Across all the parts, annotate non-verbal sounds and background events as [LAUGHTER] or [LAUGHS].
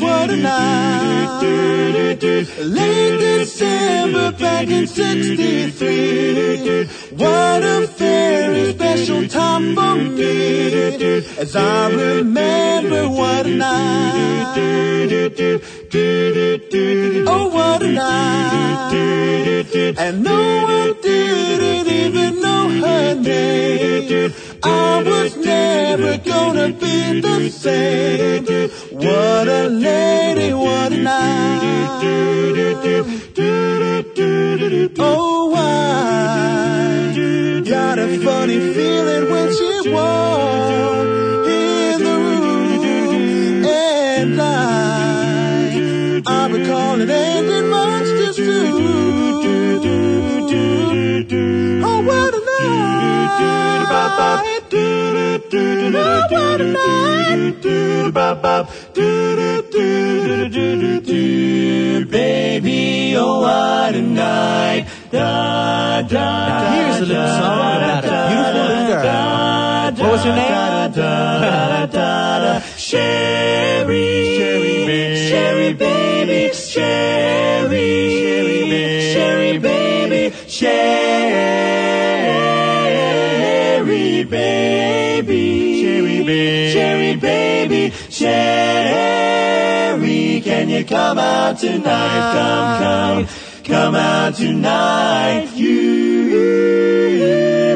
what a night. Late December back in 63. What a very special time for me. As I remember what a night. Oh, what a night. And no one didn't even know her name. I was never gonna be the same. What a lady, what a night. Oh, I got a funny feeling when she walked in the room. And I, I recall it ending much too soon. Oh, what a night. Oh, what a night. Baby, oh, what a night. Da, da, Now, here's a little song about a beautiful girl. What was her name? Sherry, Sherry, baby, Sherry, baby, Sherry, Sherry, baby, Sherry, baby, Sherry, baby, Sherry, baby, Sherry, can you come out tonight? Come, come, come out tonight. You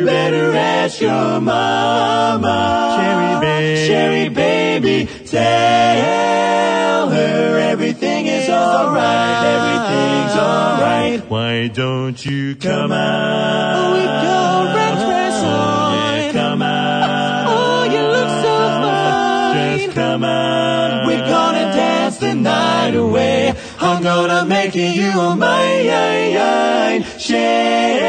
better ask your mama. Sherry, baby, Sherry, baby, tell her everything is alright. Everything's alright. Why don't you come out? Oh, we go red night away. I'm gonna make you mine. Sherry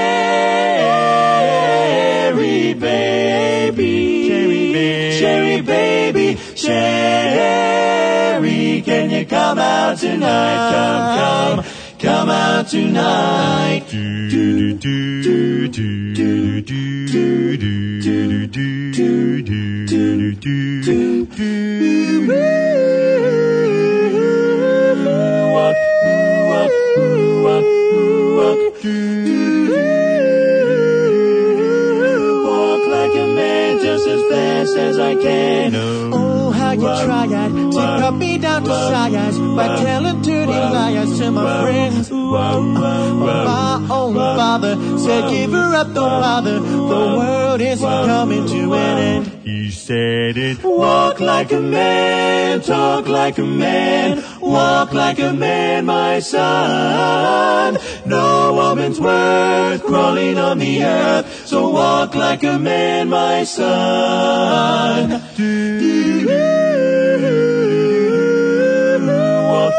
baby. Sherry baby. Sherry baby. Sherry, can you come out tonight? Come, come, come out tonight. Walk, like a man just as fast as I can. Oh, how you try it to cut me down to size by telling dirty lies to my friends. My own father said, give her up, don't bother. The world is coming to an end. He said it. Walk like a man, talk like a man, walk like a man, my son. No woman's worth crawling on the earth, so walk like a man, my son. Walk,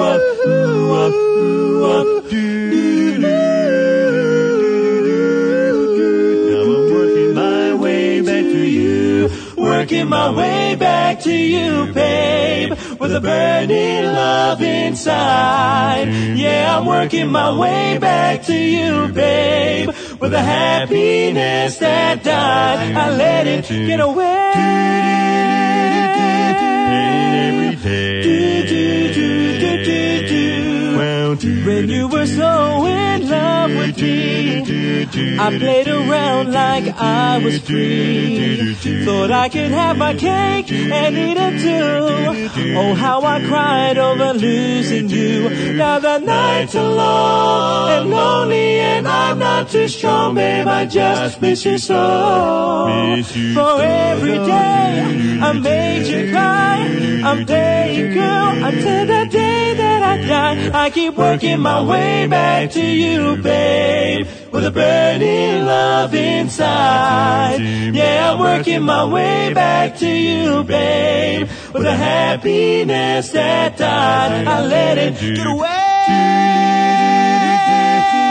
walk, walk, walk, Now Working my way back to you, babe. With a burning love inside. Yeah, I'm working my way back to you, babe. With a happiness that died. I let it get away. Every When you were so in love I played around like I was free. Thought I could have my cake and eat it too. Oh, how I cried over losing you. Now the nights are long and lonely, and I'm not too strong, babe. I just miss you so. For every day I made you cry, I'm there, you girl, until the day that I. I, I keep working my way back to you, babe. With a burning love inside. Yeah, I'm working my way back to you, babe. With a happiness that died. I let it get away.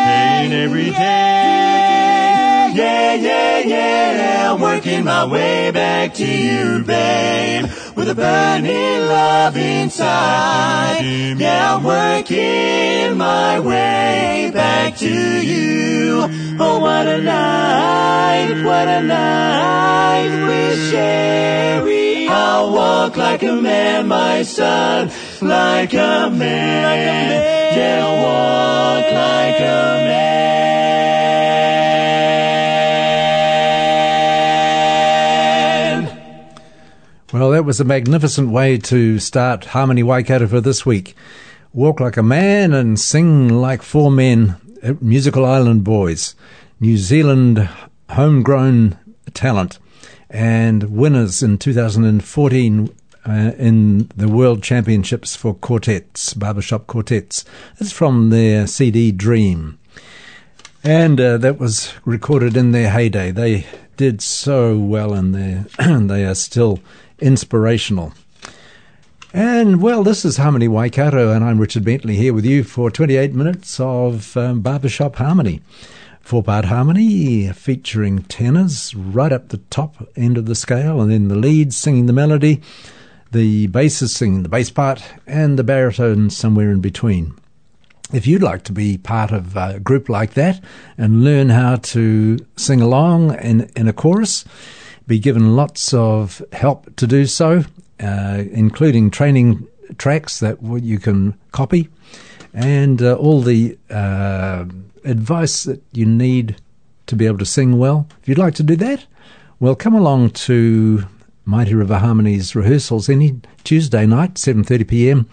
Pain every day. Yeah, yeah, yeah. I'm working my way back to you, babe with a burning love inside. Yeah, I'm working my way back to you. Oh, what a night, what a night Sherry. I'll walk like a man, my son, like a man. Yeah, I'll walk like a man. Well, that was a magnificent way to start Harmony Waikato for this week. Walk like a man and sing like four men, Musical Island Boys, New Zealand homegrown talent, and winners in 2014 uh, in the World Championships for quartets, barbershop quartets. It's from their CD Dream. And uh, that was recorded in their heyday. They did so well in there. And [CLEARS THROAT] they are still inspirational. And well, this is Harmony Waikato, and I'm Richard Bentley here with you for 28 minutes of um, barbershop harmony. Four part harmony featuring tenors right up the top end of the scale, and then the leads singing the melody, the basses singing the bass part, and the baritone somewhere in between. If you'd like to be part of a group like that and learn how to sing along in, in a chorus, be given lots of help to do so, uh, including training tracks that you can copy and uh, all the uh, advice that you need to be able to sing well. If you'd like to do that, well, come along to Mighty River Harmonies rehearsals any Tuesday night, 7:30 p.m.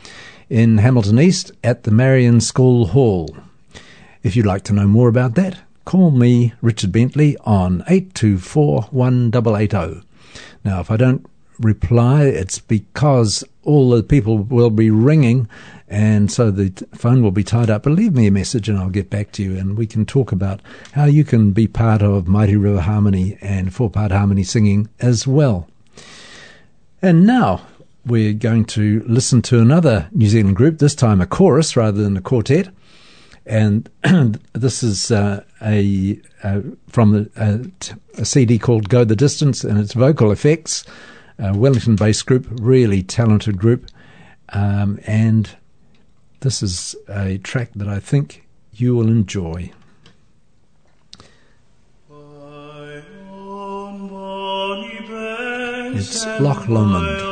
in Hamilton East at the Marian School Hall. If you'd like to know more about that, call me, Richard Bentley, on 824 1880. Now, if I don't reply, it's because all the people will be ringing and so the phone will be tied up. But leave me a message and I'll get back to you and we can talk about how you can be part of Mighty River Harmony and four part harmony singing as well. And now we're going to listen to another New Zealand group, this time a chorus rather than a quartet. And [CLEARS THROAT] this is uh, a, uh, from the, t- a CD called Go the Distance, and it's vocal effects, a Wellington based group, really talented group. Um, and this is a track that I think you will enjoy. It's Loch Lomond.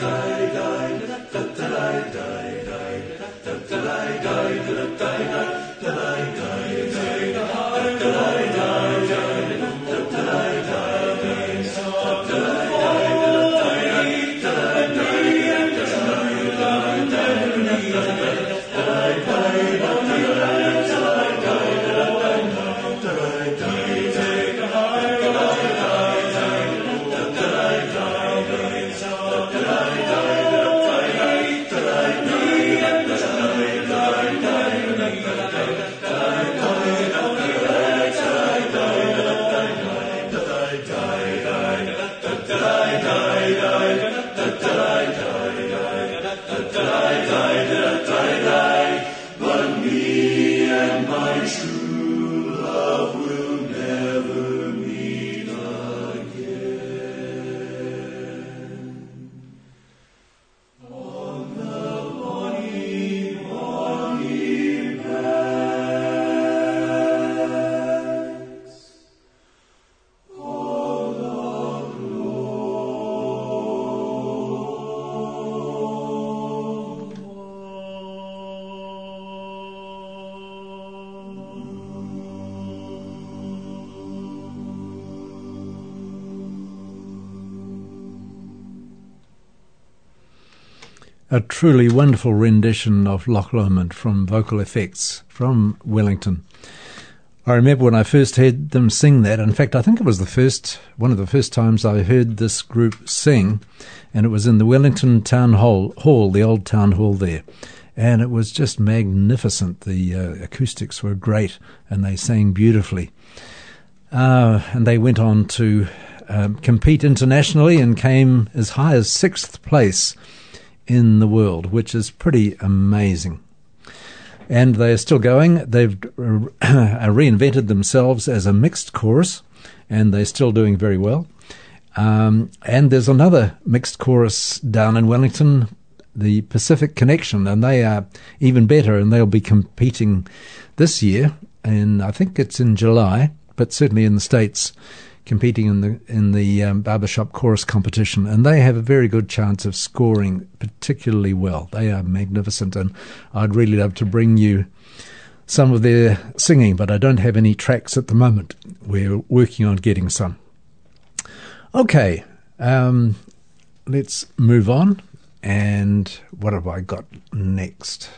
A truly wonderful rendition of Loch Lomond from Vocal Effects from Wellington. I remember when I first heard them sing that. In fact, I think it was the first one of the first times I heard this group sing, and it was in the Wellington Town Hall, hall the old town hall there. And it was just magnificent. The uh, acoustics were great, and they sang beautifully. Uh, and they went on to um, compete internationally and came as high as sixth place in the world, which is pretty amazing. And they are still going. They've [CLEARS THROAT] reinvented themselves as a mixed chorus, and they're still doing very well. Um, and there's another mixed chorus down in Wellington, the Pacific Connection, and they are even better, and they'll be competing this year, and I think it's in July, but certainly in the States competing in the in the um, barbershop chorus competition, and they have a very good chance of scoring particularly well. They are magnificent, and I'd really love to bring you some of their singing, but I don't have any tracks at the moment. We're working on getting some. Okay, um, let's move on. And what have I got next?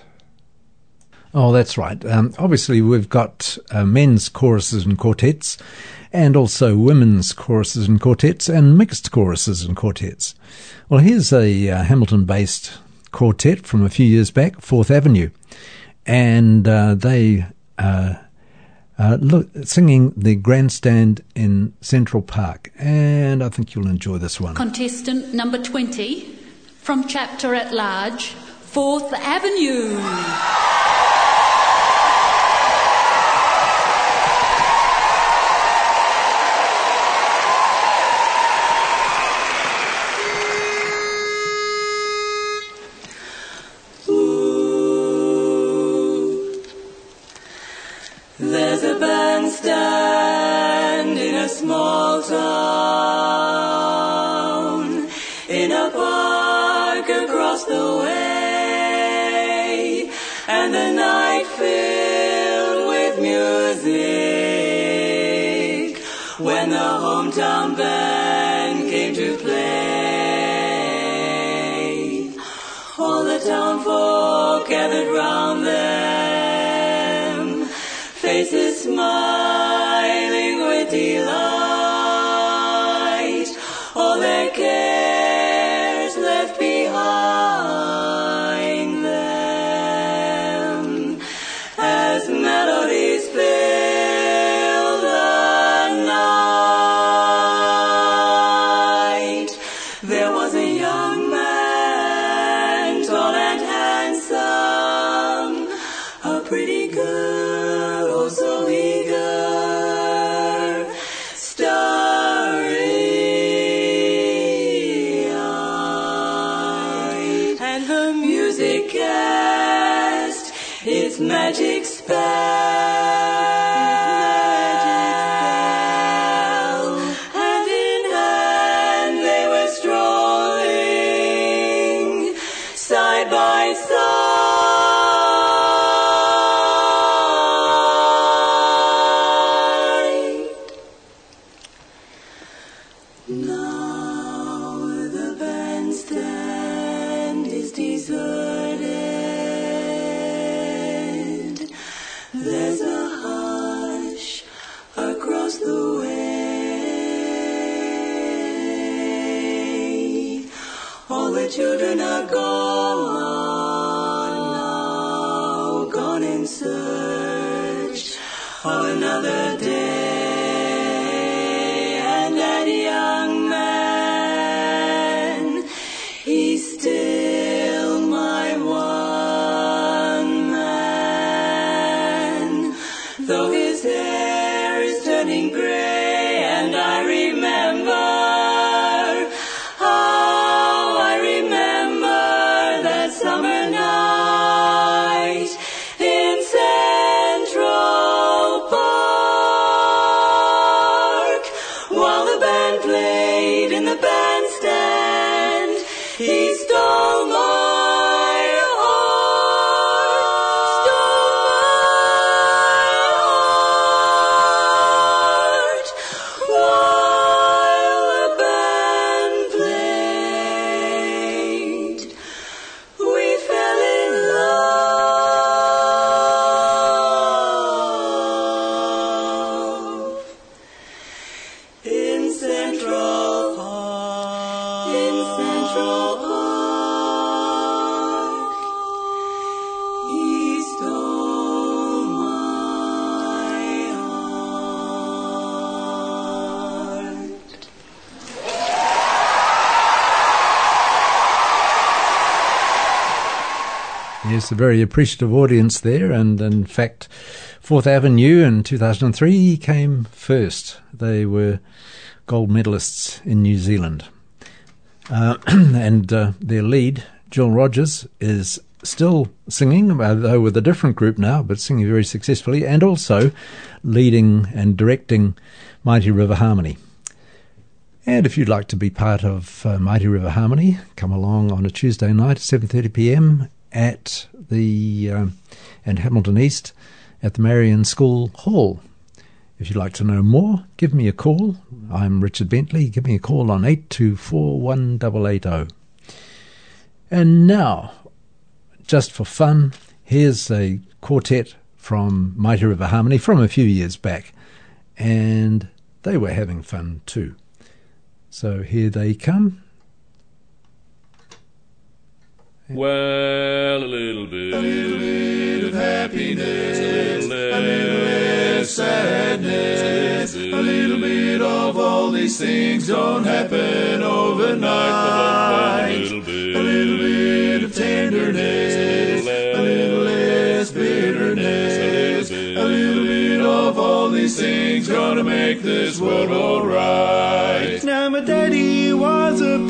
Oh, that's right. Um, obviously, we've got uh, men's choruses and quartets, and also women's choruses and quartets and mixed choruses and quartets. Well, here's a uh, Hamilton based quartet from a few years back, Fourth Avenue, and uh, they uh, uh, look, singing the grandstand in Central Park, and I think you'll enjoy this one. Contestant number 20 from Chapter at Large, Fourth Avenue. Yes, a very appreciative audience there, and in fact, Fourth Avenue in 2003 came first. They were gold medalists in New Zealand. Uh, [CLEARS THROAT] and uh, their lead, Jill Rogers, is still singing, though with a different group now, but singing very successfully, and also leading and directing Mighty River Harmony. And if you'd like to be part of uh, Mighty River Harmony, come along on a Tuesday night at 7:30 p.m. at the um, in Hamilton East at the Marian School Hall. If you'd like to know more, give me a call. I'm Richard Bentley. Give me a call on 824180. And now, just for fun, here's a quartet from Mighty River Harmony from a few years back. And they were having fun too. So here they come. Well, a little bit, a little bit of happiness, a little less sadness, a little bit of all these things don't happen overnight. A little bit, a little bit. of tenderness, a little less bitterness, a little bit of all these things gonna make this world alright. Now my daddy was a.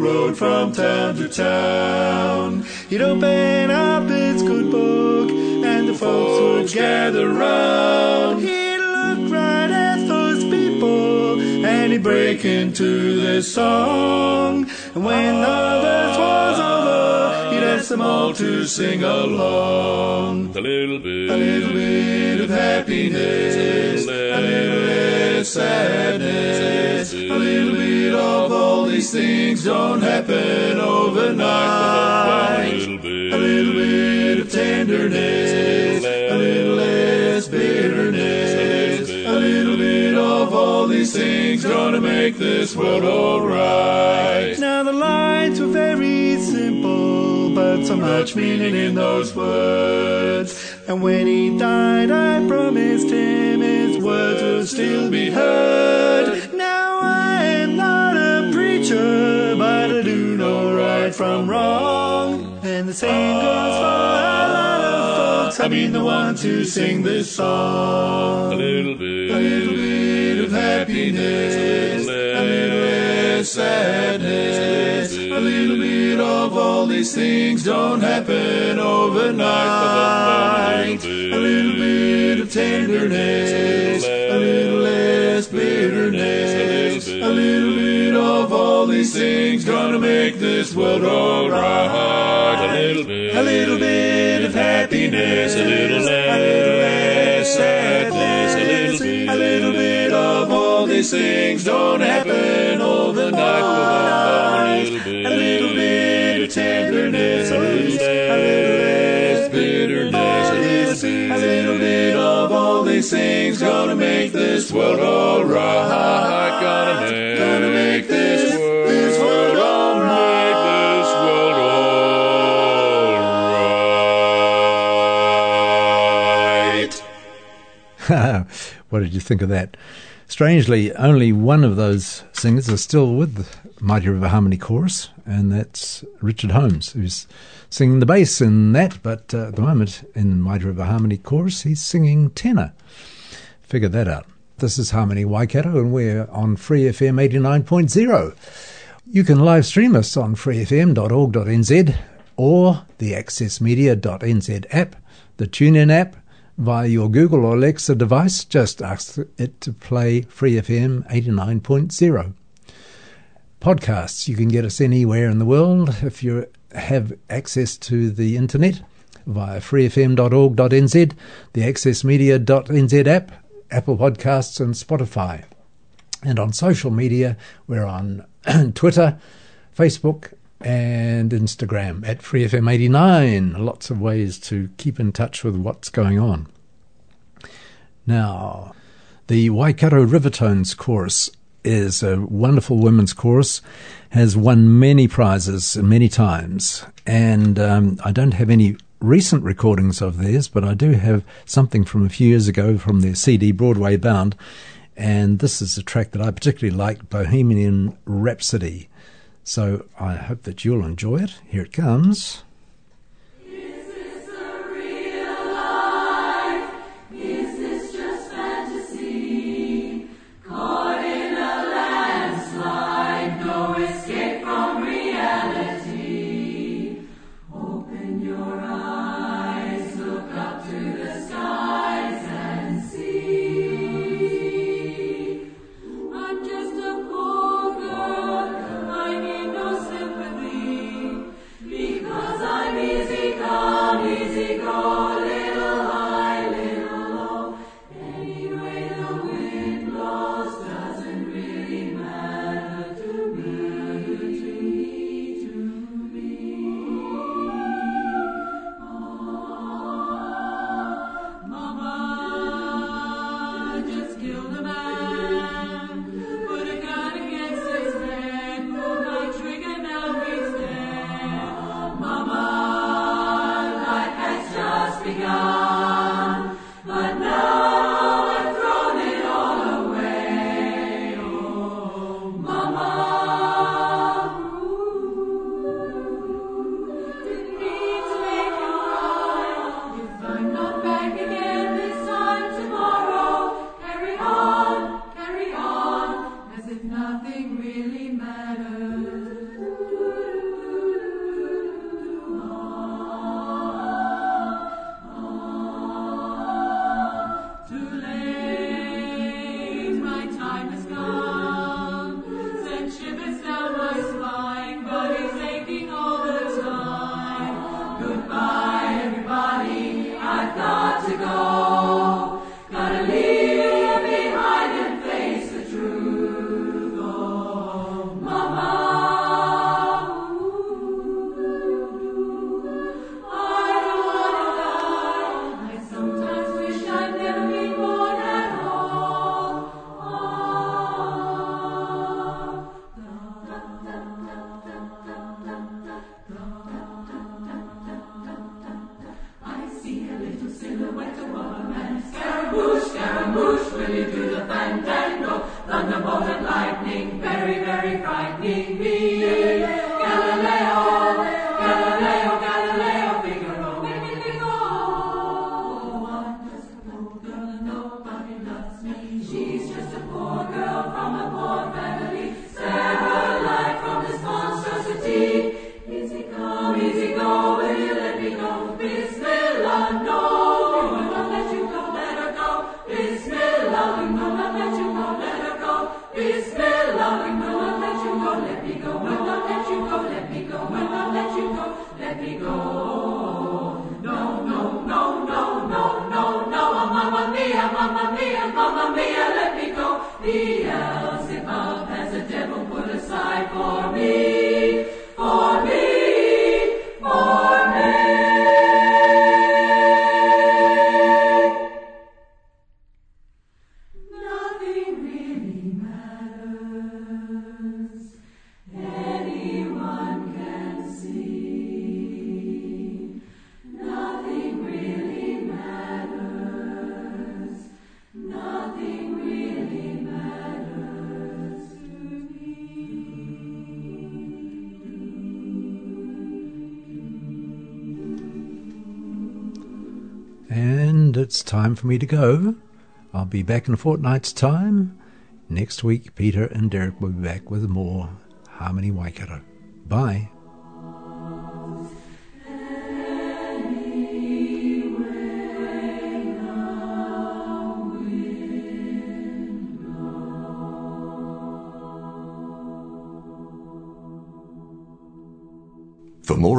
Rode from town to town. He'd open up his good book, and the folks would gather round. He'd look right at those people, and he'd break into this song. And when the verse was over, he'd ask them all to sing along. A little bit, A little bit of happiness, a little less sadness, a little bit of all these things don't happen overnight. a little bit, A little bit of tenderness, a little less bitterness, a little bit of all these things gonna make this world alright. Now the lines were very simple, but so much meaning in those words. And when he died, I promised him words would still be heard. Now I am not a preacher, but I do know right from wrong. And the same goes for a lot of folks. I mean the ones who sing this song. a little bit, A little bit of happiness, a little sadness. A little bit of all these things don't happen overnight. A little bit of tenderness, a little less bitterness, a little bit of all these things gonna make this world alright. A little bit, a little bit of happiness, a little less sadness, a little bit, a little bit these things don't happen overnight. A little bit, a little bit of tenderness, a little less bitterness, a little a little bit of all these things gonna make this world alright. Gonna make, gonna make this. This world alright. [LAUGHS] what did you think of that? Strangely, only one of those singers is still with the Mighty River Harmony Chorus, and that's Richard Holmes, who's singing the bass in that, but uh, at the moment in Mighty River Harmony Chorus, he's singing tenor. Figure that out. This is Harmony Waikato, and we're on Free FM 89.0. You can live stream us on freefm.org.nz or the accessmedia.nz app, the TuneIn app, via your Google or Alexa device. Just ask it to play Free FM 89.0. Podcasts, you can get us anywhere in the world if you have access to the internet via freefm.org.nz, the accessmedia.nz app, Apple Podcasts, and Spotify. And on social media, we're on [CLEARS THROAT] Twitter, Facebook, and Instagram at FreeFM89. Lots of ways to keep in touch with what's going on. Now, the Waikato Rivertones chorus is a wonderful women's chorus, has won many prizes many times, and um, I don't have any recent recordings of theirs, but I do have something from a few years ago from their CD Broadway Bound, and this is a track that I particularly like, Bohemian Rhapsody. So I hope that you'll enjoy it. Here it comes. Just And it's time for me to go. I'll be back in a fortnight's time. Next week, Peter and Derek will be back with more Harmony Waikato. Bye.